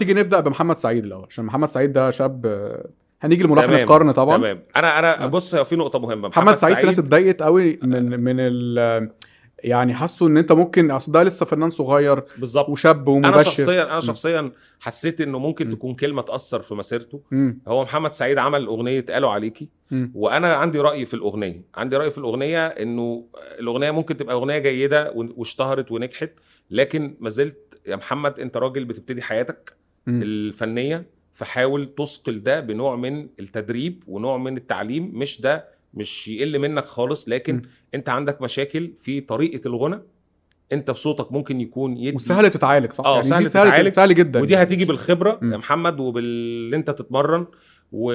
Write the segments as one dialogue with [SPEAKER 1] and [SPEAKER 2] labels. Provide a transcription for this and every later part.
[SPEAKER 1] تيجي نبدأ بمحمد سعيد الأول عشان محمد سعيد ده شاب آه، هنيجي
[SPEAKER 2] تمام،
[SPEAKER 1] القرن طبعا
[SPEAKER 2] تمام أنا أنا
[SPEAKER 1] آه.
[SPEAKER 2] بص في نقطة مهمة
[SPEAKER 1] محمد سعيد في ناس اتضايقت قوي من من ال يعني حسوا إن أنت ممكن أصل ده لسه فنان صغير
[SPEAKER 2] بالظبط
[SPEAKER 1] وشاب
[SPEAKER 2] أنا
[SPEAKER 1] ومبشر
[SPEAKER 2] شخصيا أنا
[SPEAKER 1] م.
[SPEAKER 2] شخصيا حسيت إنه ممكن
[SPEAKER 1] م.
[SPEAKER 2] تكون كلمة تأثر في مسيرته
[SPEAKER 1] مم.
[SPEAKER 2] هو محمد سعيد عمل أغنية قالوا عليكي
[SPEAKER 1] مم.
[SPEAKER 2] وأنا عندي رأي في الأغنية عندي رأي في الأغنية إنه الأغنية ممكن تبقى أغنية جيدة واشتهرت ونجحت لكن ما زلت يا محمد أنت راجل بتبتدي حياتك الفنية فحاول تثقل ده بنوع من التدريب ونوع من التعليم مش ده مش يقل منك خالص لكن
[SPEAKER 1] م.
[SPEAKER 2] انت عندك مشاكل في طريقة الغنى انت بصوتك ممكن يكون يدي
[SPEAKER 1] وسهل تتعالج صح
[SPEAKER 2] آه،
[SPEAKER 1] يعني
[SPEAKER 2] سهل
[SPEAKER 1] سهل
[SPEAKER 2] تتعالج.
[SPEAKER 1] سهل جدا
[SPEAKER 2] ودي
[SPEAKER 1] يعني.
[SPEAKER 2] هتيجي بالخبرة
[SPEAKER 1] مم.
[SPEAKER 2] يا محمد وباللي انت تتمرن و...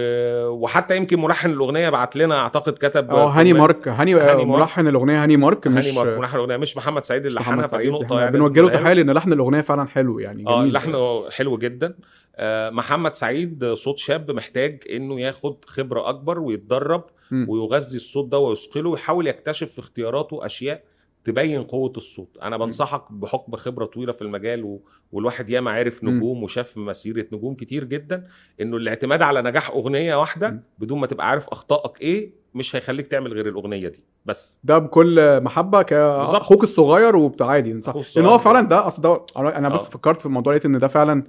[SPEAKER 2] وحتى يمكن ملحن الأغنية بعت لنا أعتقد كتب
[SPEAKER 1] آه هاني. مارك هاني,
[SPEAKER 2] هاني.
[SPEAKER 1] ملحن الأغنية هاني مارك مش
[SPEAKER 2] هاني مارك ملحن الأغنية مش محمد سعيد اللي لحنها فدي
[SPEAKER 1] نقطة
[SPEAKER 2] يعني
[SPEAKER 1] بنوجه له تحيه لأن لحن الأغنية فعلا حلو يعني
[SPEAKER 2] آه
[SPEAKER 1] جميل.
[SPEAKER 2] لحنه حلو جدا آه محمد سعيد صوت شاب محتاج إنه ياخد خبرة أكبر ويتدرب
[SPEAKER 1] مم.
[SPEAKER 2] ويغذي الصوت ده ويثقله ويحاول يكتشف في اختياراته أشياء تبين قوة الصوت أنا بنصحك بحكم خبرة طويلة في المجال و... والواحد ياما عرف. نجوم وشاف مسيرة نجوم كتير جدا إنه الاعتماد على نجاح أغنية
[SPEAKER 1] واحدة.
[SPEAKER 2] بدون ما تبقى عارف أخطائك إيه مش هيخليك تعمل غير الأغنية دي بس
[SPEAKER 1] ده بكل
[SPEAKER 2] محبة.
[SPEAKER 1] كاخوك الصغير وبتاع عادي لأن هو. فعلا ده أصل ده أنا أنا بس
[SPEAKER 2] آه.
[SPEAKER 1] فكرت في الموضوع لقيت إن ده فعلا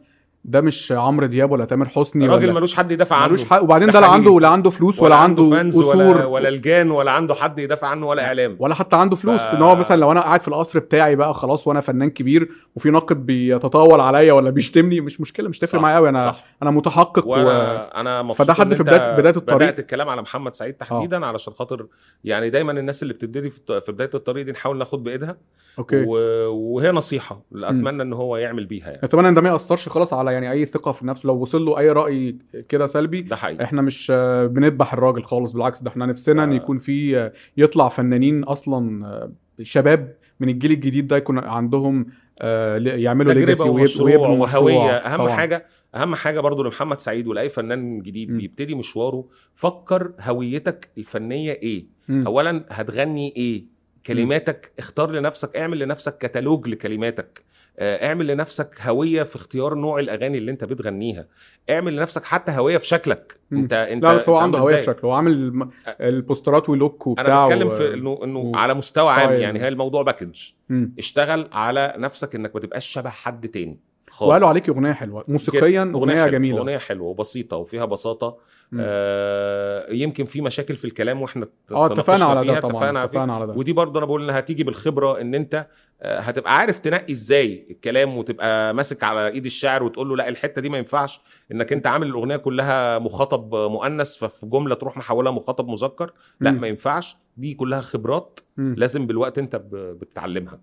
[SPEAKER 1] ده مش عمرو دياب ولا تامر حسني
[SPEAKER 2] الراجل
[SPEAKER 1] ولا
[SPEAKER 2] ملوش حد يدافع عنه.
[SPEAKER 1] ملوش حق. وبعدين
[SPEAKER 2] ده
[SPEAKER 1] لا. عنده لا عنده فلوس ولا, عنده
[SPEAKER 2] فانز ولا ولا الجان ولا عنده حد يدافع عنه ولا إعلام.
[SPEAKER 1] ولا حتى عنده فلوس.
[SPEAKER 2] ف-
[SPEAKER 1] إن هو مثلا لو أنا قاعد في القصر بتاعي بقى خلاص وأنا فنان كبير وفي ناقد بيتطاول عليا ولا بيشتمني مش مشكلة مش تفرق معايا قوي أنا
[SPEAKER 2] صح.
[SPEAKER 1] أنا متحقق و...
[SPEAKER 2] وأنا أنا مبسوط
[SPEAKER 1] فده حد في
[SPEAKER 2] أنت
[SPEAKER 1] بداية- بداية الطريق.
[SPEAKER 2] بدأت الكلام على محمد سعيد تحديدا علشان خاطر يعني دايما الناس اللي بتبتدي في بداية الطريق دي نحاول ناخد بإيدها.
[SPEAKER 1] أوكي
[SPEAKER 2] و... وهي نصيحة أتمنى إن هو يعمل بيها يعني
[SPEAKER 1] أتمنى إن ده ما يأثرش خالص على يعني أي ثقة في نفسه لو وصل له أي رأي كده سلبي
[SPEAKER 2] ده حقيقي
[SPEAKER 1] إحنا مش بنذبح الراجل خالص بالعكس ده إحنا نفسنا إن
[SPEAKER 2] آه.
[SPEAKER 1] يكون في يطلع فنانين أصلا شباب من الجيل الجديد ده يكون عندهم آه، يعملوا تجربة
[SPEAKER 2] ومشروع. وهوية أهم
[SPEAKER 1] طبعاً.
[SPEAKER 2] حاجة أهم حاجة برضو لمحمد سعيد ولاي فنان جديد
[SPEAKER 1] م.
[SPEAKER 2] بيبتدي مشواره فكر هويتك الفنية إيه
[SPEAKER 1] مم.
[SPEAKER 2] اولا هتغني إيه كلماتك اختار لنفسك اعمل لنفسك كتالوج لكلماتك آه، اعمل لنفسك هوية في اختيار نوع الأغاني اللي انت بتغنيها اعمل لنفسك حتى هوية في شكلك. انت انت
[SPEAKER 1] لا بس هو عنده هوية في؟ شكله هو عامل الم- البوسترات ولوك وبتاع
[SPEAKER 2] أنا بتكلم
[SPEAKER 1] و-
[SPEAKER 2] في انه إنه
[SPEAKER 1] و-
[SPEAKER 2] على مستوى عام. يعني هي الموضوع باكج. اشتغل على نفسك إنك ما تبقاش شبه حد تاني خالص
[SPEAKER 1] وقالوا عليك أغنية حلوة موسيقيا أغنية
[SPEAKER 2] حلوة،
[SPEAKER 1] جميلة
[SPEAKER 2] أغنية حلوة وبسيطة وفيها بساطة
[SPEAKER 1] مم.
[SPEAKER 2] آه يمكن في مشاكل في الكلام وإحنا
[SPEAKER 1] آه اتفقنا على ده طبعا
[SPEAKER 2] اتفقنا.
[SPEAKER 1] اتفقنا على ده
[SPEAKER 2] ودي برضه أنا بقول إنها هتيجي بالخبرة إن أنت آه، هتبقى عارف تنقي إزاي الكلام وتبقى ماسك على إيد الشاعر وتقول له لا الحتة دي ما ينفعش إنك أنت عامل الأغنية كلها مخاطب مؤنث ففي جملة تروح محولها مخاطب مذكر لا
[SPEAKER 1] مم.
[SPEAKER 2] ما ينفعش دي كلها خبرات
[SPEAKER 1] مم.
[SPEAKER 2] لازم بالوقت أنت بتتعلمها